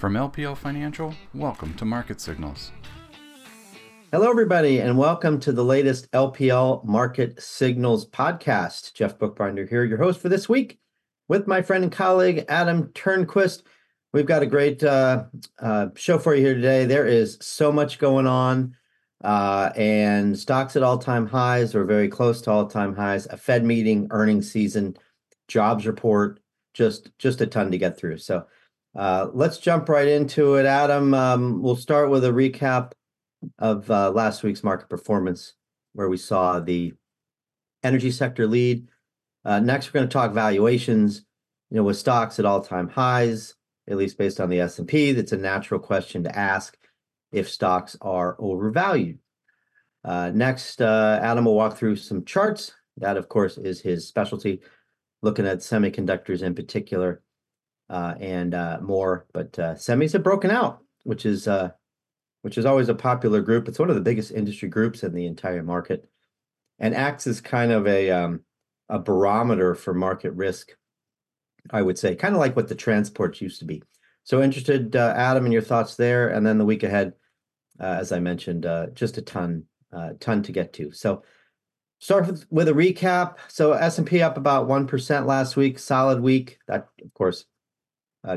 From LPL Financial, welcome to Market Signals. Hello, everybody, and welcome to the latest LPL Market Signals podcast. Jeff Buchbinder here, your host for this week, with my friend and colleague Adam Turnquist. We've got a great uh, uh, show for you here today. There is so much going on, uh, and stocks at all-time highs or very close to all-time highs. A Fed meeting, earnings season, jobs report, just just a ton to get through. So uh, let's jump right into it, Adam. Um, we'll start with a recap of uh, last week's market performance, where we saw the energy sector lead. Uh, next, we're going to talk valuations. You know, with stocks at all-time highs, at least based on the S and P, that's a natural question to ask if stocks are overvalued. Uh, next, uh, Adam will walk through some charts. That, of course, is his specialty, looking at semiconductors in particular and uh, more. But uh, semis have broken out, which is uh, which is always a popular group. It's one of the biggest industry groups in the entire market, and acts as kind of a um, a barometer for market risk. I would say, kind of like what the transports used to be. So interested, uh, Adam, in your thoughts there, and then the week ahead, uh, as I mentioned, just a ton, ton to get to. So start with, with a recap. So S&P up about 1% last week, solid week. That, of course, uh,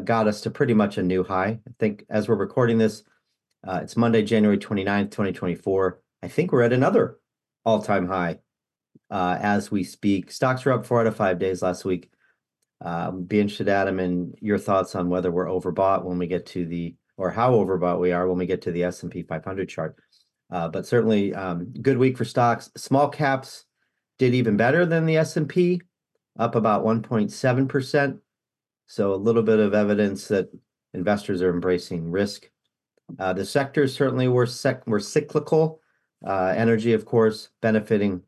got us to pretty much a new high. I think as we're recording this, uh, it's Monday, January 29th, 2024. I think we're at another all time high uh, as we speak. Stocks were up four out of five days last week. Um, be interested, Adam, in your thoughts on whether we're overbought when we get to the, or how overbought we are when we get to the S&P 500 chart. Uh, but certainly, um, good week for stocks. Small caps did even better than the S&P, up about 1.7 percent. So a little bit of evidence that investors are embracing risk. Uh, the sectors certainly were sec- were cyclical. Uh, energy, of course, benefiting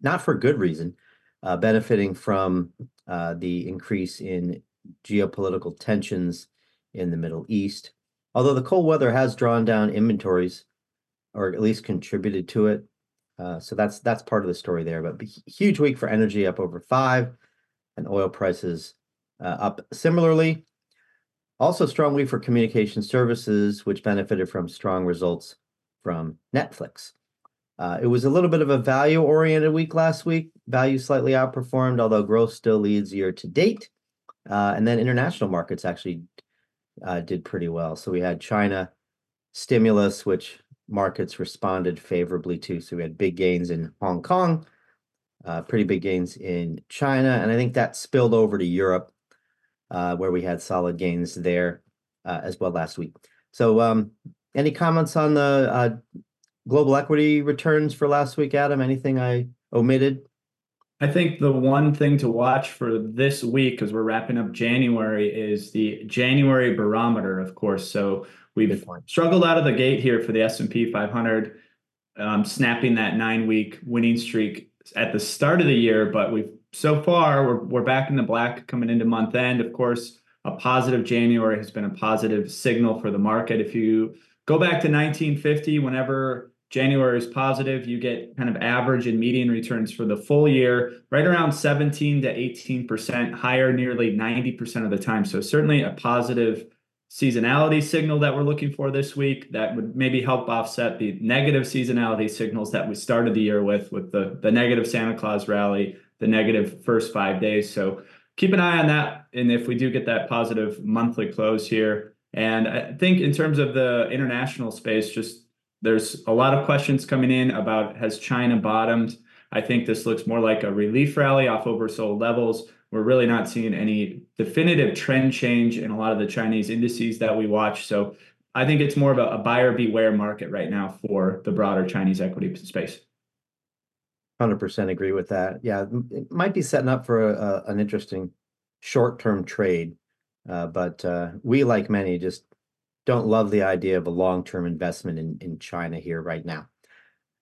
not for good reason, uh, benefiting from uh, the increase in geopolitical tensions in the Middle East. Although the cold weather has drawn down inventories, or at least contributed to it, uh, so that's that's part of the story there. But huge week for energy, up over five, and oil prices up similarly. Also, strong week for communication services, which benefited from strong results from Netflix. Uh, it was a little bit of a value oriented week last week. Value slightly outperformed, although growth still leads year to date. Uh, and then international markets actually uh, did pretty well. So we had China stimulus, which markets responded favorably to. So we had big gains in Hong Kong, uh, pretty big gains in China. And I think that spilled over to Europe uh, where we had solid gains there uh, as well last week. So, um, any comments on the uh, global equity returns for last week, Adam? Anything I omitted? I think the one thing to watch for this week, because we're wrapping up January, is the January barometer, of course. So we've struggled out of the gate here for the S&P 500, um, snapping that nine-week winning streak at the start of the year, but we've so far we're, we're back in the black coming into month end. Of course, a positive January has been a positive signal for the market. If you go back to 1950, whenever January is positive, you get kind of average and median returns for the full year, right around 17 to 18%, higher nearly 90% of the time. So, certainly a positive seasonality signal that we're looking for this week that would maybe help offset the negative seasonality signals that we started the year with, with the, the negative Santa Claus rally the negative first five days. So keep an eye on that. And if we do get that positive monthly close here, and I think in terms of the international space, just there's a lot of questions coming in about has China bottomed? I think this looks more like a relief rally off oversold levels. We're really not seeing any definitive trend change in a lot of the Chinese indices that we watch. So I think it's more of a, a buyer beware market right now for the broader Chinese equity space. 100% agree with that. Yeah, it might be setting up for a, an interesting short-term trade, uh, but uh, we, like many, just don't love the idea of a long-term investment in in China here right now.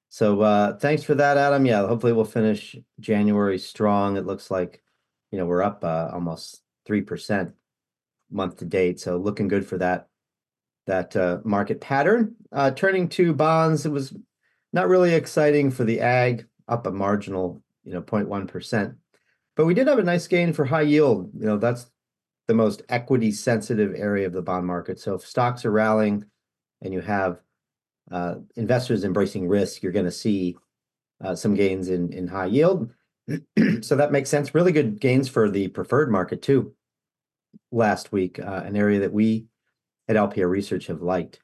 So uh, thanks for that, Adam. Yeah, hopefully we'll finish January strong. It looks like, you know, we're up uh, almost three percent month to date, so looking good for that that uh, market pattern. Uh, turning to bonds, it was not really exciting for the ag up a marginal, you know, 0.1%. But we did have a nice gain for high yield. You know, that's the most equity sensitive area of the bond market. So if stocks are rallying and you have uh, investors embracing risk, you're going to see uh, some gains in in high yield. so that makes sense. Really good gains for the preferred market too. Last week, uh, an area that we at LPL Research have liked.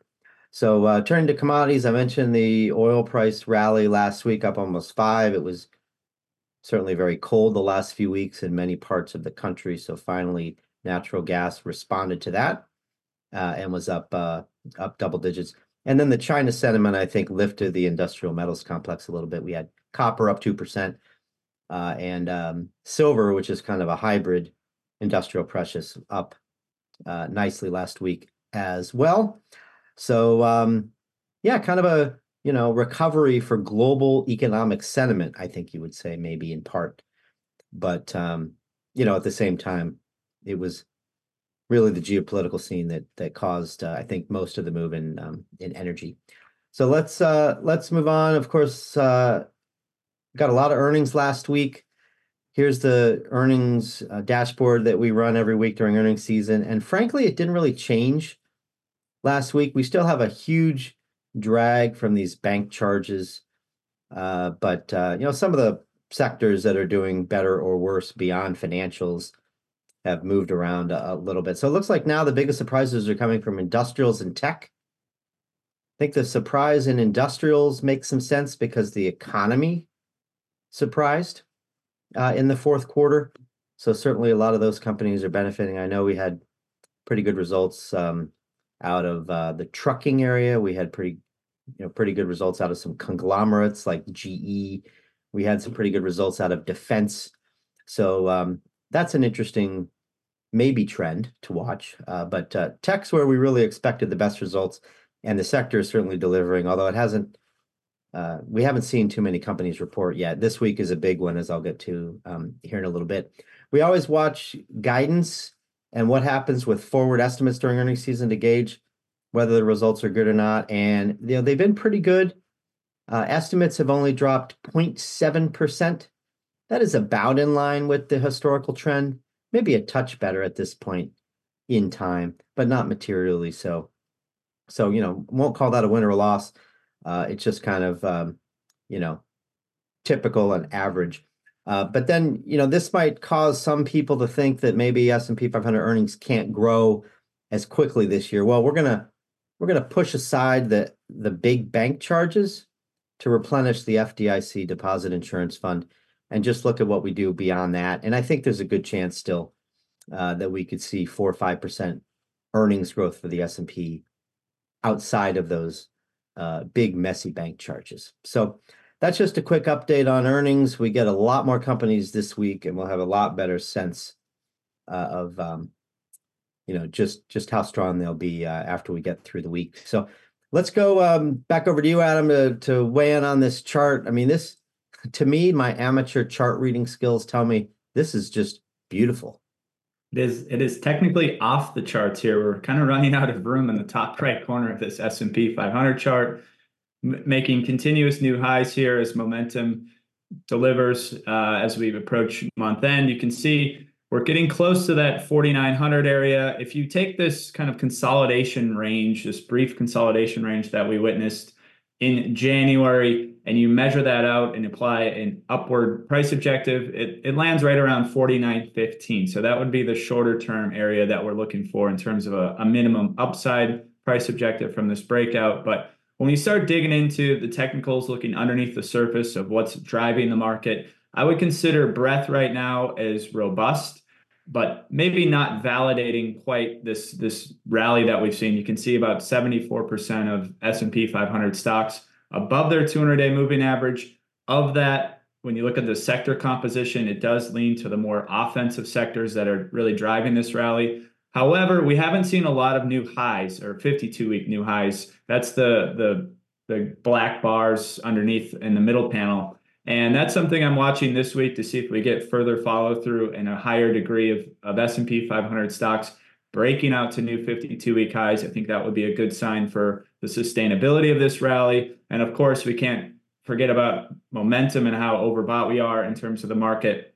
So uh, turning to commodities, I mentioned the oil price rally last week, up almost five. It was certainly very cold the last few weeks in many parts of the country. So finally, natural gas responded to that uh, and was up uh, up double digits. And then the China sentiment, I think, lifted the industrial metals complex a little bit. We had copper up two percent, uh, and um, silver, which is kind of a hybrid industrial precious, up nicely last week as well. So um, yeah, kind of a you know recovery for global economic sentiment. I think you would say maybe in part, but um, you know at the same time it was really the geopolitical scene that that caused uh, I think most of the move in um, in energy. So let's uh, let's move on. Of course, uh, got a lot of earnings last week. Here's the earnings uh, dashboard that we run every week during earnings season, and frankly, it didn't really change last week. We still have a huge drag from these bank charges, uh, but uh, you know some of the sectors that are doing better or worse beyond financials have moved around a, a little bit. So it looks like now the biggest surprises are coming from industrials and tech. I think the surprise in industrials makes some sense because the economy surprised uh, in the fourth quarter. So certainly a lot of those companies are benefiting. I know we had pretty good results um, out of uh, the trucking area. We had pretty, you know, pretty good results out of some conglomerates like GE. We had some pretty good results out of defense. So um, that's an interesting maybe trend to watch. Uh, but uh, tech's where we really expected the best results, and the sector is certainly delivering. Although it hasn't, uh, we haven't seen too many companies report yet. This week is a big one, as I'll get to um, here in a little bit. We always watch guidance and what happens with forward estimates during earnings season to gauge whether the results are good or not. And you know they've been pretty good. Uh, estimates have only dropped 0.7 percent. That is about in line with the historical trend maybe a touch better at this point in time, but not materially so. So, you know, won't call that a win or a loss. Uh, it's just kind of, um, you know, typical and average. Uh, but then, you know, this might cause some people to think that maybe S&P 500 earnings can't grow as quickly this year. Well, we're gonna we're gonna push aside the the big bank charges to replenish the FDIC deposit insurance fund and just look at what we do beyond that. And I think there's a good chance still uh, that we could see four or five percent earnings growth for the S and P outside of those uh, big messy bank charges. So that's just a quick update on earnings. We get a lot more companies this week, and we'll have a lot better sense uh, of um, you know just just how strong they'll be uh, after we get through the week. So let's go um, back over to you, Adam, to, weigh in on this chart. I mean, this to me, my amateur chart reading skills tell me this is just beautiful. It is. It is technically off the charts here. We're kind of running out of room in the top right corner of this S and P 500 chart, making continuous new highs here as momentum delivers uh, as we approach month end. You can see we're getting close to that 4900 area. If you take this kind of consolidation range, this brief consolidation range that we witnessed in January and you measure that out and apply an upward price objective, it, it lands right around 49.15. So that would be the shorter term area that we're looking for in terms of a, a minimum upside price objective from this breakout. But when we start digging into the technicals, looking underneath the surface of what's driving the market, I would consider breadth right now as robust but maybe not validating quite this this rally that we've seen. You can see about 74% of S&P 500 stocks above their 200-day moving average. Of that, when you look at the sector composition, it does lean to the more offensive sectors that are really driving this rally. However, we haven't seen a lot of new highs or 52-week new highs. That's the the the black bars underneath in the middle panel. And that's something I'm watching this week to see if we get further follow through and a higher degree of, of S&P 500 stocks breaking out to new 52 week highs. I think that would be a good sign for the sustainability of this rally. And of course, we can't forget about momentum and how overbought we are in terms of the market.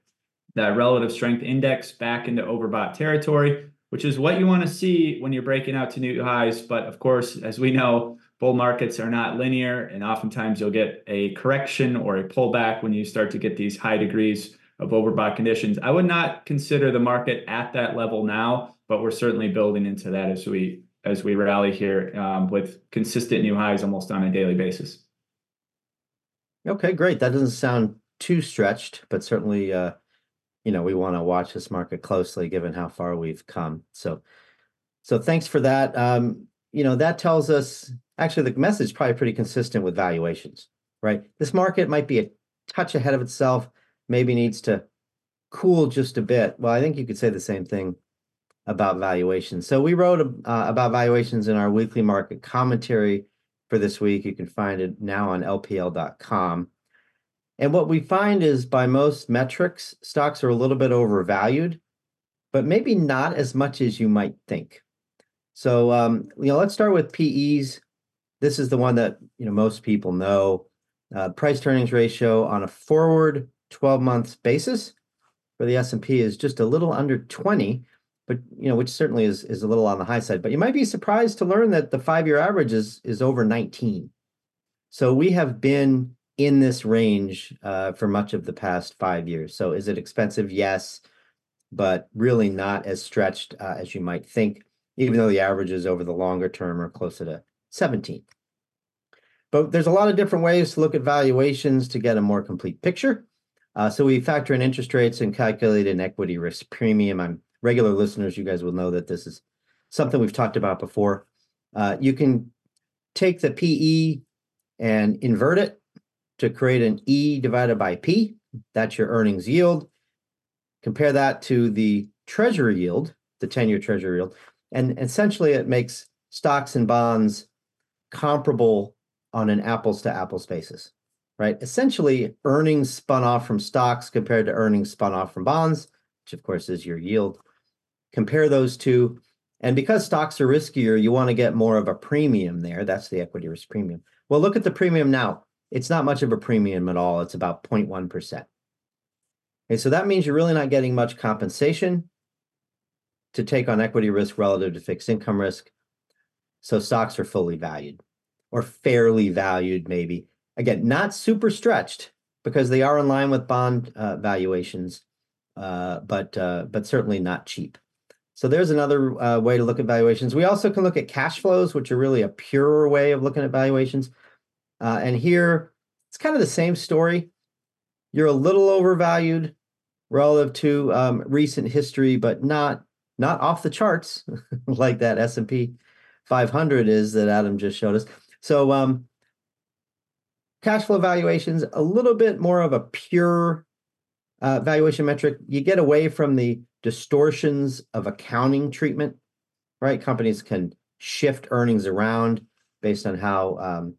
That relative strength index back into overbought territory. Which is what you want to see when you're breaking out to new highs. But of course, as we know, bull markets are not linear, and oftentimes you'll get a correction or a pullback when you start to get these high degrees of overbought conditions. I would not consider the market at that level now, but we're certainly building into that as we as we rally here um, with consistent new highs almost on a daily basis. Okay, great. That doesn't sound too stretched, but certainly, uh, you know, we want to watch this market closely given how far we've come. So, so thanks for that. Um, you know, that tells us actually the message is probably pretty consistent with valuations, right? This market might be a touch ahead of itself, maybe needs to cool just a bit. Well, I think you could say the same thing about valuations. So we wrote uh, about valuations in our weekly market commentary for this week. You can find it now on lpl.com. And what we find is by most metrics, stocks are a little bit overvalued, but maybe not as much as you might think. So, um, you know, let's start with PEs. This is the one that you know most people know. Uh, price earnings ratio on a forward 12 months basis for the S&P is just a little under 20, but you know, which certainly is is a little on the high side. But you might be surprised to learn that the five-year average is is over 19. So we have been in this range uh, for much of the past five years. So is it expensive? Yes, but really not as stretched uh, as you might think, even though the averages over the longer term are closer to 17. But there's a lot of different ways to look at valuations to get a more complete picture. Uh, so we factor in interest rates and calculate an equity risk premium. I'm regular listeners, you guys will know that this is something we've talked about before. Uh, you can take the PE and invert it to create an E divided by P. That's your earnings yield. Compare that to the treasury yield, the 10 year treasury yield. And essentially, it makes stocks and bonds comparable on an apples to apples basis, right? Essentially, earnings spun off from stocks compared to earnings spun off from bonds, which of course is your yield compare those two. And because stocks are riskier, you want to get more of a premium there. That's the equity risk premium. Well, look at the premium now. It's not much of a premium at all. It's about 0.1%. Okay, so that means you're really not getting much compensation to take on equity risk relative to fixed income risk. So stocks are fully valued or fairly valued, maybe. Again, not super stretched because they are in line with bond uh, valuations, uh, but uh, but certainly not cheap. So there's another uh, way to look at valuations. We also can look at cash flows, which are really a purer way of looking at valuations. Uh, and here, it's kind of the same story. You're a little overvalued relative to um, recent history, but not not off the charts like that S&P 500 is that Adam just showed us. So um, cash flow valuations, a little bit more of a pure uh, valuation metric. You get away from the distortions of accounting treatment, right? Companies can shift earnings around based on how, um,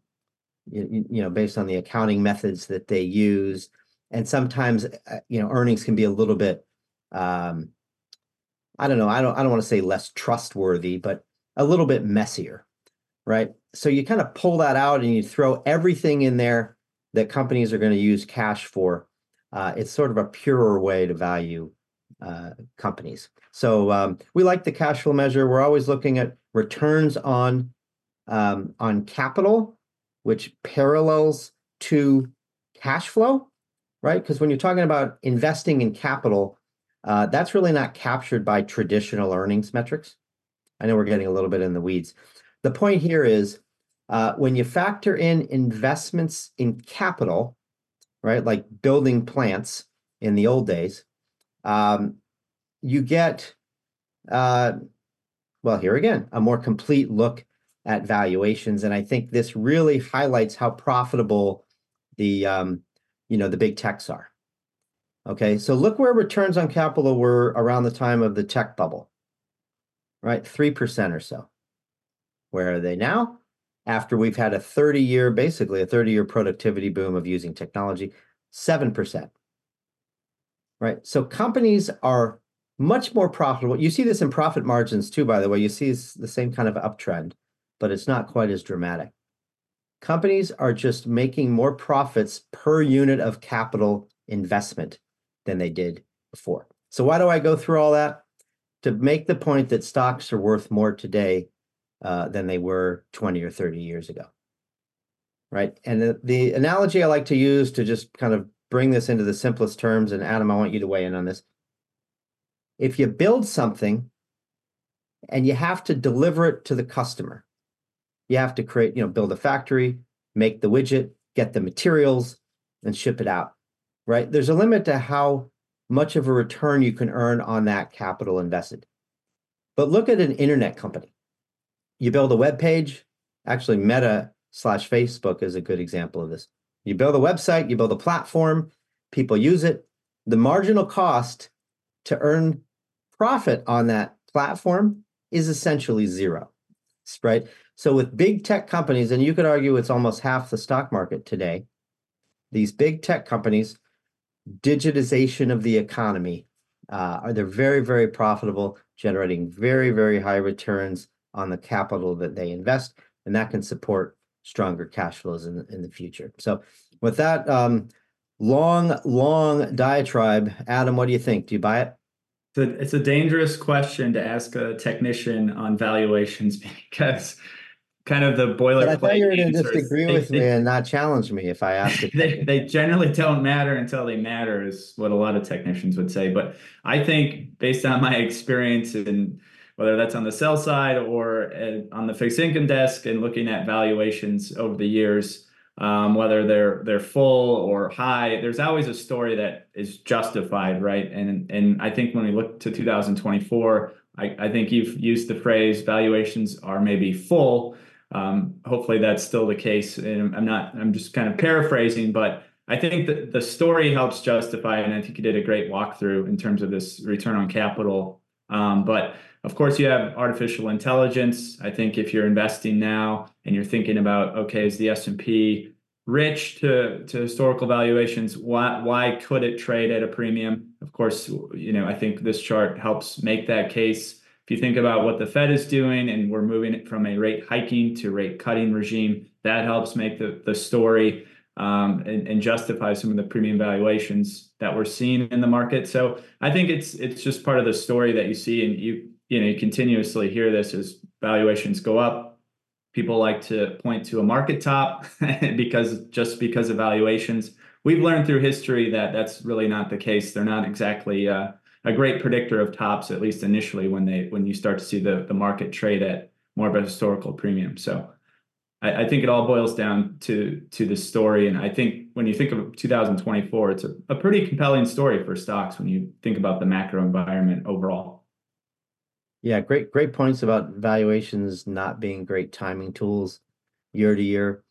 you, you know, based on the accounting methods that they use. And sometimes, uh, you know, earnings can be a little bit, um, I don't know, I don't, I don't want to say less trustworthy, but a little bit messier, right? So you kind of pull that out and you throw everything in there that companies are going to use cash for. Uh, it's sort of a purer way to value uh, companies. So um, we like the cash flow measure. We're always looking at returns on um, on capital, which parallels to cash flow, right? Because when you're talking about investing in capital, uh, that's really not captured by traditional earnings metrics. I know we're getting a little bit in the weeds. The point here is uh, when you factor in investments in capital, right, like building plants in the old days, um, you get, uh, well, here again, a more complete look at valuations. And I think this really highlights how profitable the, um, you know, the big techs are. Okay, so look where returns on capital were around the time of the tech bubble, right? 3% or so. Where are they now? After we've had a 30 year, basically a 30 year productivity boom of using technology, 7% right? So companies are much more profitable. You see this in profit margins too, by the way. You see the same kind of uptrend, but it's not quite as dramatic. Companies are just making more profits per unit of capital investment than they did before. So why do I go through all that? to make the point that stocks are worth more today uh, than they were 20 or 30 years ago. Right. And the, the analogy I like to use to just kind of bring this into the simplest terms, and Adam, I want you to weigh in on this. If you build something and you have to deliver it to the customer, you have to create, you know, build a factory, make the widget, get the materials, and ship it out. Right. There's a limit to how much of a return you can earn on that capital invested. But look at an internet company. You build a web page, actually Meta slash Facebook is a good example of this. You build a website, you build a platform, people use it. The marginal cost to earn profit on that platform is essentially zero, right? So with big tech companies, and you could argue it's almost half the stock market today, these big tech companies digitization of the economy. Uh, are they're very, very profitable, generating very, very high returns on the capital that they invest, and that can support stronger cash flows in, in the future. So, with that um, long, long diatribe, Adam, what do you think? Do you buy it? It's a dangerous question to ask a technician on valuations because kind of the boilerplate. I thought you were going to disagree with they, me and not challenge me if I asked. they, they generally don't matter until they matter, is what a lot of technicians would say. But I think, based on my experience and whether that's on the sell side or uh, on the fixed income desk and looking at valuations over the years, um, whether they're they're full or high, there's always a story that is justified, right? And and I think when we look to 2024, I, I think you've used the phrase valuations are maybe full um, hopefully that's still the case. And I'm not, I'm just kind of paraphrasing, but I think that the story helps justify, and I think you did a great walkthrough in terms of this return on capital. Um, but of course, you have artificial intelligence. I think if you're investing now and you're thinking about, okay, is the S&P rich to, to historical valuations? Why, why could it trade at a premium? Of course, you know, I think this chart helps make that case. If you think about what the Fed is doing and we're moving it from a rate hiking to rate cutting regime, that helps make the, the story um, and, and justify some of the premium valuations that we're seeing in the market. So I think it's it's just part of the story that you see, and you you know you continuously hear this as valuations go up. People like to point to a market top because just because of valuations. We've learned through history that that's really not the case. They're not exactly uh, a great predictor of tops, at least initially when they when you start to see the the market trade at more of a historical premium. So I, I think it all boils down to to the story. And I think when you think of 2024, it's a, a pretty compelling story for stocks when you think about the macro environment overall. Yeah, great, great points about valuations not being great timing tools year to year.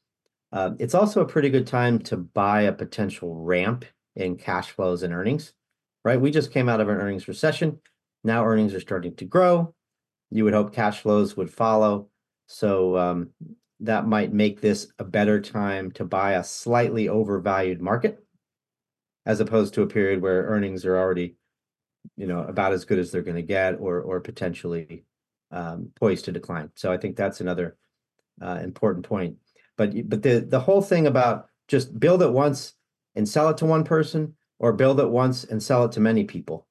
Uh, it's also a pretty good time to buy a potential ramp in cash flows and earnings right? We just came out of an earnings recession. Now earnings are starting to grow. You would hope cash flows would follow. So um, that might make this a better time to buy a slightly overvalued market as opposed to a period where earnings are already you know about as good as they're going to get or or potentially um, poised to decline so i think that's another uh, important point but but the the whole thing about just build it once and sell it to one person or build it once and sell it to many people.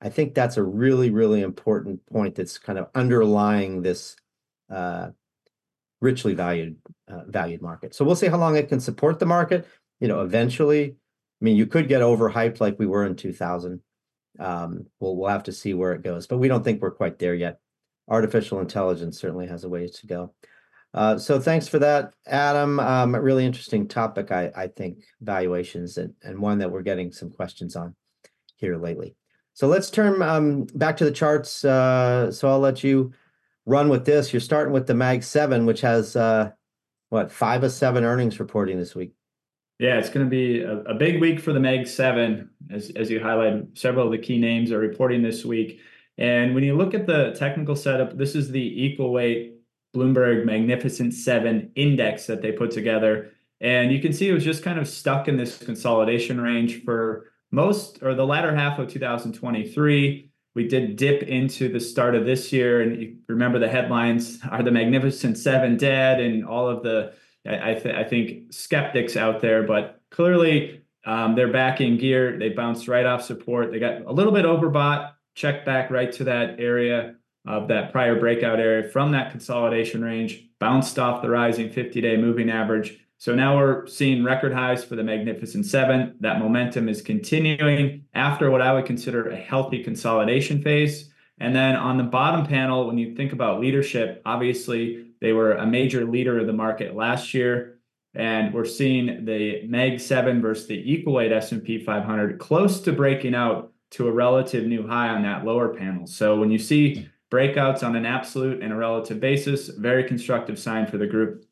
I think that's a really, really important point that's kind of underlying this uh, richly valued uh, valued market. So we'll see how long it can support the market. You know, eventually, I mean, you could get overhyped like we were in 2000. Um, we'll we'll have to see where it goes, but we don't think we're quite there yet. Artificial intelligence certainly has a ways to go. Uh, so thanks for that, Adam. Um, a really interesting topic, I, I think, valuations, and, and one that we're getting some questions on here lately. So let's turn um, back to the charts. Uh, so I'll let you run with this. You're starting with the Mag 7, which has, uh, what, five of seven earnings reporting this week. Yeah, it's going to be a, a, big week for the Mag 7. As, as you highlighted, several of the key names are reporting this week. And when you look at the technical setup, this is the equal weight Bloomberg Magnificent Seven index that they put together. And you can see it was just kind of stuck in this consolidation range for most or the latter half of 2023. We did dip into the start of this year. And you remember the headlines Are the Magnificent Seven dead? And all of the, I, th- I think, skeptics out there. But clearly, um, they're back in gear. They bounced right off support. They got a little bit overbought checked back right to that area of that prior breakout area from that consolidation range, bounced off the rising 50-day moving average. So now we're seeing record highs for the Magnificent Seven. That momentum is continuing after what I would consider a healthy consolidation phase. And then on the bottom panel, when you think about leadership, obviously they were a major leader of the market last year. And we're seeing the Mag 7 versus the equal weight S&P 500 close to breaking out to a relative new high on that lower panel. So when you see breakouts on an absolute and a relative basis, very constructive sign for the group.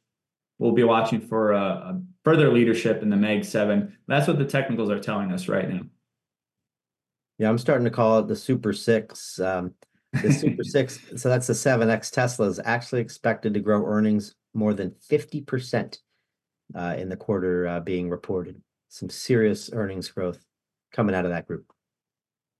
We'll be watching for a, a further leadership in the Mag 7. That's what the technicals are telling us right now. Yeah, I'm starting to call it the Super Six. Um, the Super Six, so that's the 7X Tesla is actually expected to grow earnings more than 50% uh, in the quarter uh, being reported. Some serious earnings growth coming out of that group.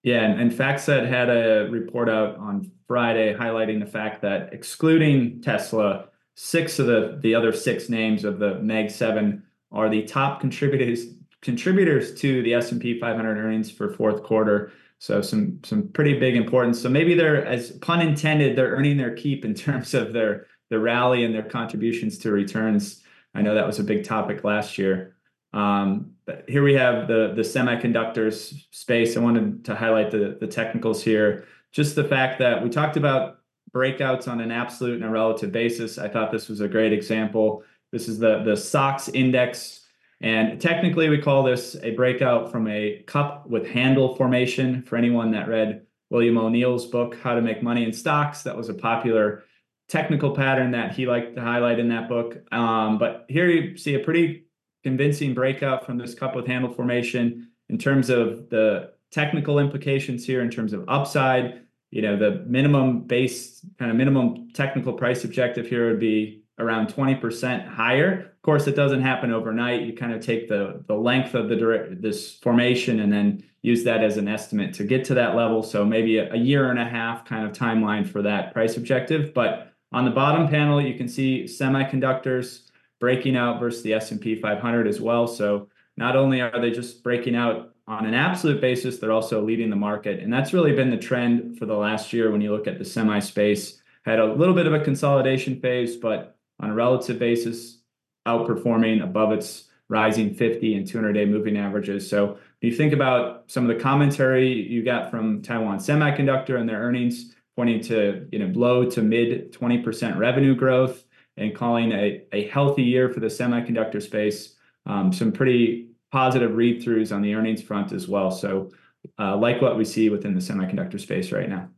Yeah, and, and FactSet had a report out on Friday highlighting the fact that excluding Tesla, six of the the other six names of the Mag Seven are the top contributors contributors to the S&P 500 earnings for fourth quarter. So some some pretty big importance. So maybe they're as pun intended, they're earning their keep in terms of their the rally and their contributions to returns. I know that was a big topic last year. Um, but here we have the the semiconductors space. I wanted to highlight the the technicals here. Just the fact that we talked about breakouts on an absolute and a relative basis. I thought this was a great example. This is the the SOX index, and technically we call this a breakout from a cup with handle formation. For anyone that read William O'Neill's book, How to Make Money in Stocks, that was a popular technical pattern that he liked to highlight in that book. Um, but here you see a pretty convincing breakout from this cup with handle formation in terms of the technical implications here in terms of upside you know the minimum base kind of minimum technical price objective here would be around 20% higher of course it doesn't happen overnight you kind of take the the length of the direct this formation and then use that as an estimate to get to that level so maybe a, a year and a half kind of timeline for that price objective but on the bottom panel you can see semiconductors breaking out versus the S&P 500 as well. So not only are they just breaking out on an absolute basis, they're also leading the market. And that's really been the trend for the last year when you look at the semi space. Had a little bit of a consolidation phase, but on a relative basis, outperforming above its rising 50 and 200 day moving averages. So when you think about some of the commentary you got from Taiwan Semiconductor and their earnings pointing to you know low to mid 20% revenue growth, and calling a, a healthy year for the semiconductor space. Um, some pretty positive read throughs on the earnings front as well. So, uh, like what we see within the semiconductor space right now.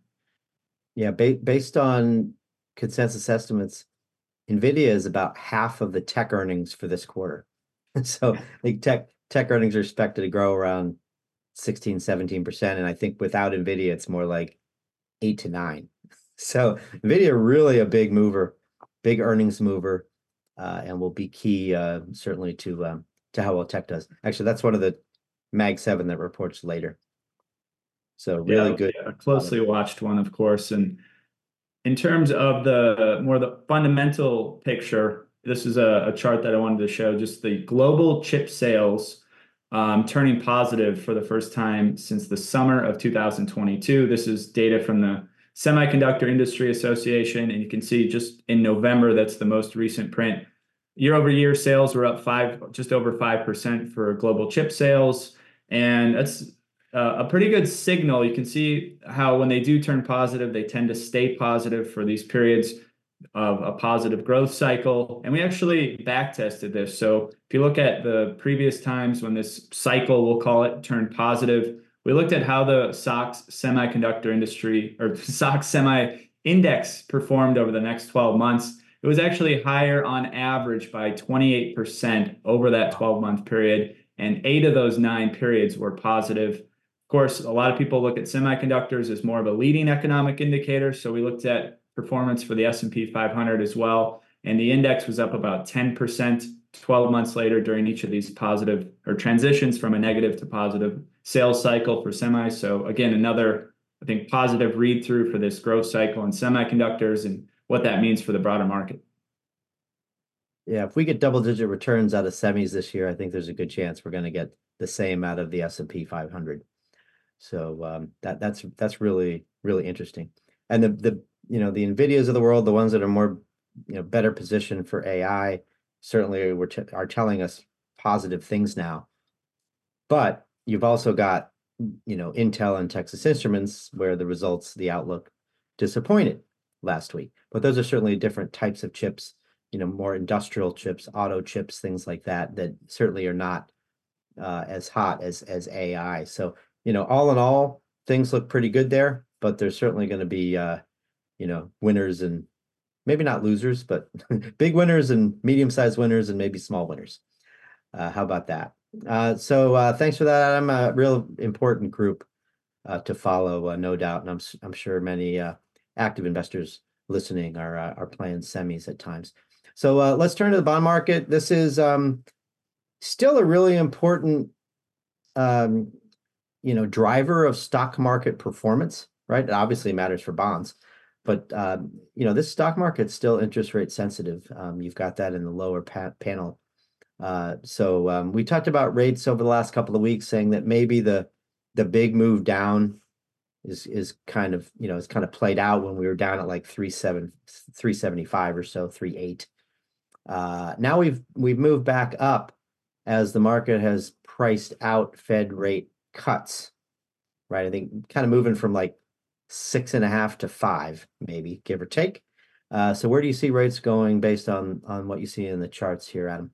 Yeah, ba- based on consensus estimates, Nvidia is about half of the tech earnings for this quarter. so, like tech tech earnings are expected to grow around 16, 17%. And I think without Nvidia, it's more like eight to nine. So Nvidia really a big mover big earnings mover, uh, and will be key uh, certainly to um, to how well tech does. Actually, that's one of the Mag Seven that reports later. So really good, yeah, closely watched one, of course. And in terms of the more the fundamental picture, this is a, chart that I wanted to show. Just the global chip sales um, turning positive for the first time since the summer of 2022. This is data from the Semiconductor Industry Association, and you can see just in November, that's the most recent print. Year over year, sales were up five, just over five percent for global chip sales, and that's a pretty good signal. You can see how when they do turn positive, they tend to stay positive for these periods of a positive growth cycle. And we actually back tested this. So if you look at the previous times when this cycle, we'll call it, turned positive, we looked at how the SOX semiconductor industry or SOX semi index performed over the next 12 months. It was actually higher on average by 28% over that 12 month period. And eight of those nine periods were positive. Of course, a lot of people look at semiconductors as more of a leading economic indicator. So we looked at performance for the S&P 500 as well. And the index was up about 10% 12 months later during each of these positive or transitions from a negative to positive sales cycle for semis. So again, another, I think, positive read through for this growth cycle in semiconductors and what that means for the broader market. Yeah, if we get double digit returns out of semis this year, I think there's a good chance we're going to get the same out of the S&P 500. So um, that that's that's really really interesting. And the the you know the Nvidias of the world, the ones that are more you know better positioned for AI, certainly were are telling us positive things now. But you've also got you know Intel and Texas Instruments where the results, the outlook disappointed last week. But those are certainly different types of chips, you know, more industrial chips, auto chips, things like that, that certainly are not uh, as hot as as AI. So you know, all in all, things look pretty good there. But there's certainly going to be uh, you know winners and maybe not losers, but big winners and medium sized winners and maybe small winners. Uh, how about that? Uh, so uh, thanks for that, Adam. A real important group uh, to follow, uh, no doubt, and I'm I'm sure many uh, active investors listening are are playing semis at times. So let's turn to the bond market. This is um, still a really important, um, you know, driver of stock market performance. Right, it obviously matters for bonds, but um, you know, this stock market's still interest rate sensitive. Um, you've got that in the lower pa- panel. Uh, so um, we talked about rates over the last couple of weeks, saying that maybe the the big move down is is kind of you know it's kind of played out when we were down at like three seven three seventy five or so three eight. Uh, now we've we've moved back up as the market has priced out Fed rate cuts, right? I think kind of moving from like six and a half to five, maybe give or take. Uh, so where do you see rates going based on on what you see in the charts here, Adam?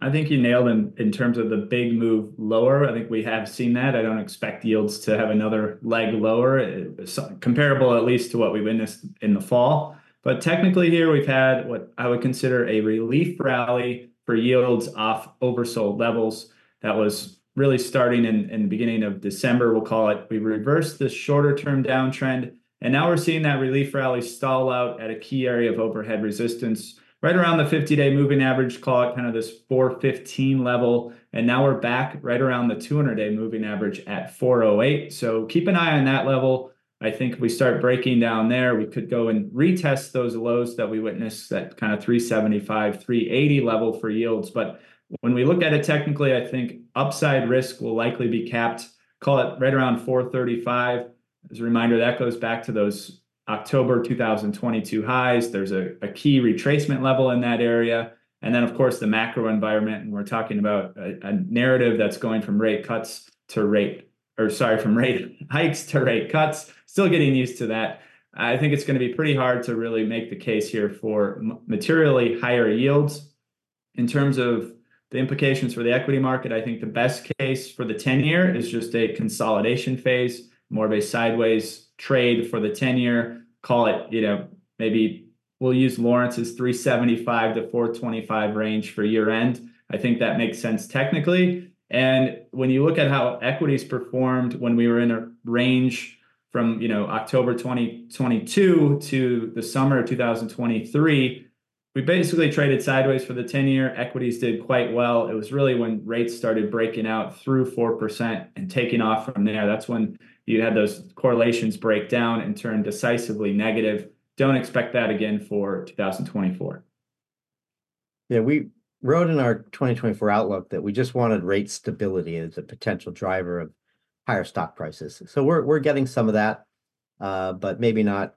I think you nailed in in terms of the big move lower. I think we have seen that. I don't expect yields to have another leg lower, it's comparable at least to what we witnessed in the fall. But technically, here we've had what I would consider a relief rally for yields off oversold levels. That was really starting in, in the beginning of December, we'll call it. We reversed the shorter term downtrend, and now we're seeing that relief rally stall out at a key area of overhead resistance right around the 50 day moving average, call it kind of this 415 level. And now we're back right around the 200 day moving average at 408. So keep an eye on that level. I think if we start breaking down there, we could go and retest those lows that we witnessed at kind of 375, 380 level for yields. But when we look at it technically, I think upside risk will likely be capped, call it right around 435. As a reminder, that goes back to those October 2022 highs. There's a, a key retracement level in that area. And then, of course, the macro environment. And we're talking about a, a narrative that's going from rate cuts to rate, or sorry, from rate hikes to rate cuts. Still getting used to that. I think it's going to be pretty hard to really make the case here for materially higher yields. In terms of the implications for the equity market, I think the best case for the 10 year is just a consolidation phase, more of a sideways trade for the 10 year, call it, you know, maybe we'll use Lawrence's 375 to 425 range for year end. I think that makes sense technically. And when you look at how equities performed when we were in a range from you know October 2022 to the summer of 2023, we basically traded sideways for the 10 year. Equities did quite well. It was really when rates started breaking out through 4% and taking off from there. That's when you had those correlations break down and turn decisively negative. Don't expect that again for 2024. Yeah, we wrote in our 2024 outlook that we just wanted rate stability as a potential driver of higher stock prices. So we're we're getting some of that, uh, but maybe not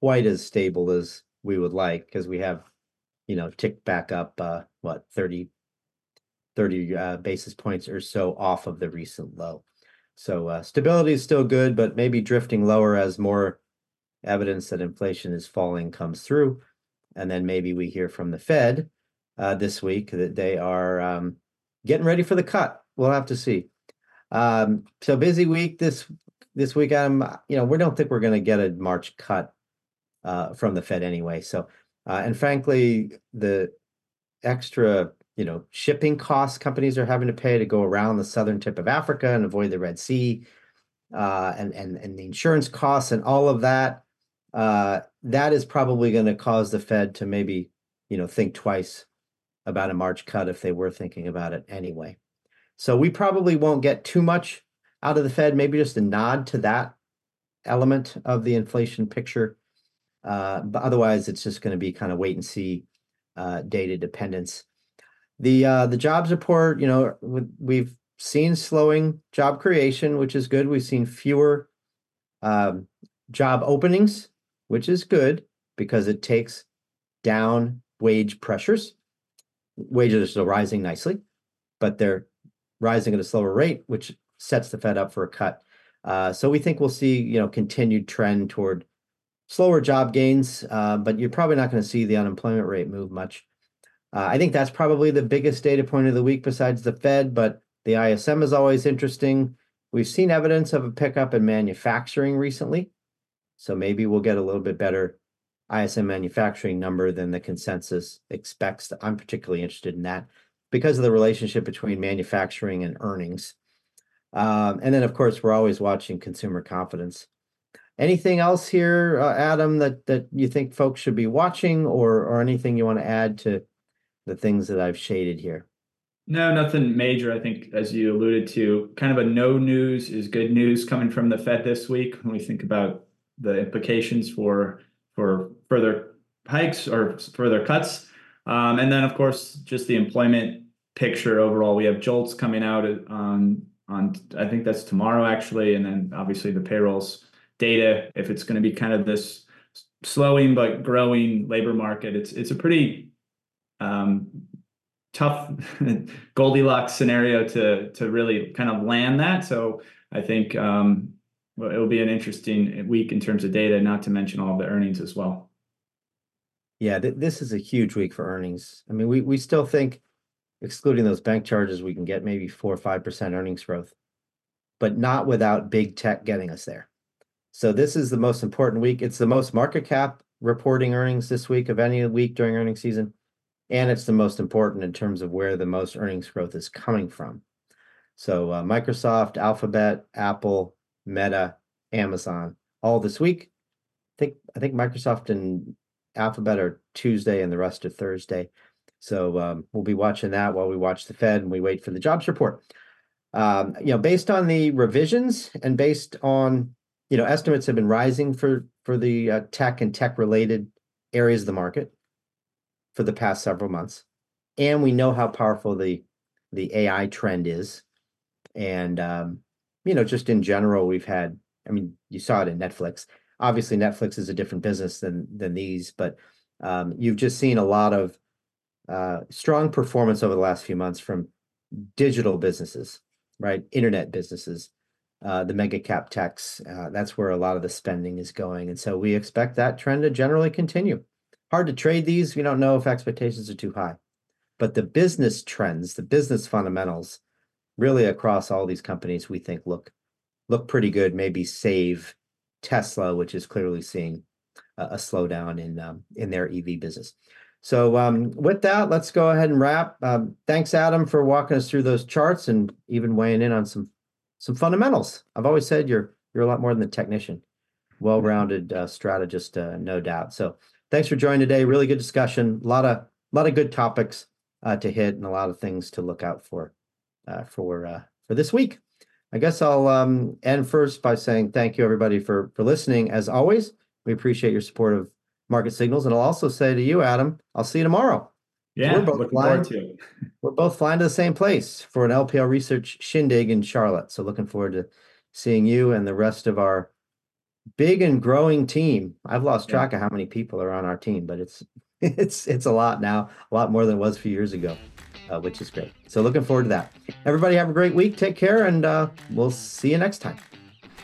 quite as stable as we would like because we have, you know, ticked back up uh, what 30 30 uh, basis points or so off of the recent low. So uh, stability is still good, but maybe drifting lower as more evidence that inflation is falling comes through. And then maybe we hear from the Fed uh, this week that they are um, getting ready for the cut. We'll have to see. Um, so busy week this this week. I'm you know we don't think we're going to get a March cut uh, from the Fed anyway. So uh, and frankly, the extra you know shipping costs companies are having to pay to go around the southern tip of Africa and avoid the Red Sea, uh, and and and the insurance costs and all of that. Uh, that is probably going to cause the Fed to maybe you know think twice about a March cut if they were thinking about it anyway. So we probably won't get too much out of the Fed. Maybe just a nod to that element of the inflation picture. Uh, but otherwise, it's just going to be kind of wait and see uh, data dependence. The uh, the jobs report, you know, we've seen slowing job creation, which is good. We've seen fewer um, job openings, which is good because it takes down wage pressures. Wages are still rising nicely, but they're rising at a slower rate, which sets the Fed up for a cut. So we think we'll see, you know, continued trend toward slower job gains, uh, but you're probably not going to see the unemployment rate move much. Uh, I think that's probably the biggest data point of the week besides the Fed, but the ISM is always interesting. We've seen evidence of a pickup in manufacturing recently, so maybe we'll get a little bit better ISM manufacturing number than the consensus expects. I'm particularly interested in that because of the relationship between manufacturing and earnings. Um, and then, of course, we're always watching consumer confidence. Anything else here, uh, Adam, that that you think folks should be watching, or or anything you want to add to the things that I've shaded here? No, nothing major. I think, as you alluded to, kind of a no news is good news coming from the Fed this week when we think about the implications for for further hikes or further cuts. Um, and then, of course, just the employment picture overall. We have JOLTS coming out on on I think that's tomorrow actually, and then obviously the payrolls data. If it's going to be kind of this slowing but growing labor market, it's it's a pretty um, tough Goldilocks scenario to to really kind of land that. So I think um, well, it'll be an interesting week in terms of data, not to mention all the earnings as well. Yeah, th- this is a huge week for earnings. I mean, we we still think, excluding those bank charges, we can get maybe four or five percent earnings growth, but not without big tech getting us there. So this is the most important week. It's the most market cap reporting earnings this week of any week during earnings season, and it's the most important in terms of where the most earnings growth is coming from. So uh, Microsoft, Alphabet, Apple, Meta, Amazon, all this week. I think I think Microsoft and Alphabet are Tuesday and the rest are Thursday. So um, we'll be watching that while we watch the Fed and we wait for the jobs report. Um, you know, based on the revisions and based on you know estimates have been rising for for the uh, tech and tech related areas of the market for the past several months, and we know how powerful the the AI trend is, and um, you know, just in general, we've had, I mean, you saw it in Netflix. Obviously, Netflix is a different business than than these, but um, you've just seen a lot of uh, strong performance over the last few months from digital businesses, right? Internet businesses, uh, the mega cap techs. Uh, that's where a lot of the spending is going, and so we expect that trend to generally continue. Hard to trade these. We don't know if expectations are too high, but the business trends, the business fundamentals really across all these companies we think look look pretty good. Maybe save Tesla, which is clearly seeing a, a slowdown in um, in their EV business. So um, with that, let's go ahead and wrap. Um, thanks, Adam, for walking us through those charts and even weighing in on some some fundamentals. I've always said you're you're a lot more than a technician, well-rounded uh, strategist, uh, no doubt. So thanks for joining today. Really good discussion. A lot of a lot of good topics uh, to hit and a lot of things to look out for uh, for uh, for this week. I guess I'll um, end first by saying thank you everybody for for listening. As always, we appreciate your support of Market Signals, and I'll also say to you, Adam, I'll see you tomorrow. Yeah, we're both flying, to We're both flying to the same place for an LPL research shindig in Charlotte. So looking forward to seeing you and the rest of our big and growing team. I've lost track of how many people are on our team, but it's it's it's a lot now, a lot more than it was a few years ago uh, which is great. So looking forward to that. Everybody have a great week. Take care, and uh, we'll see you next time.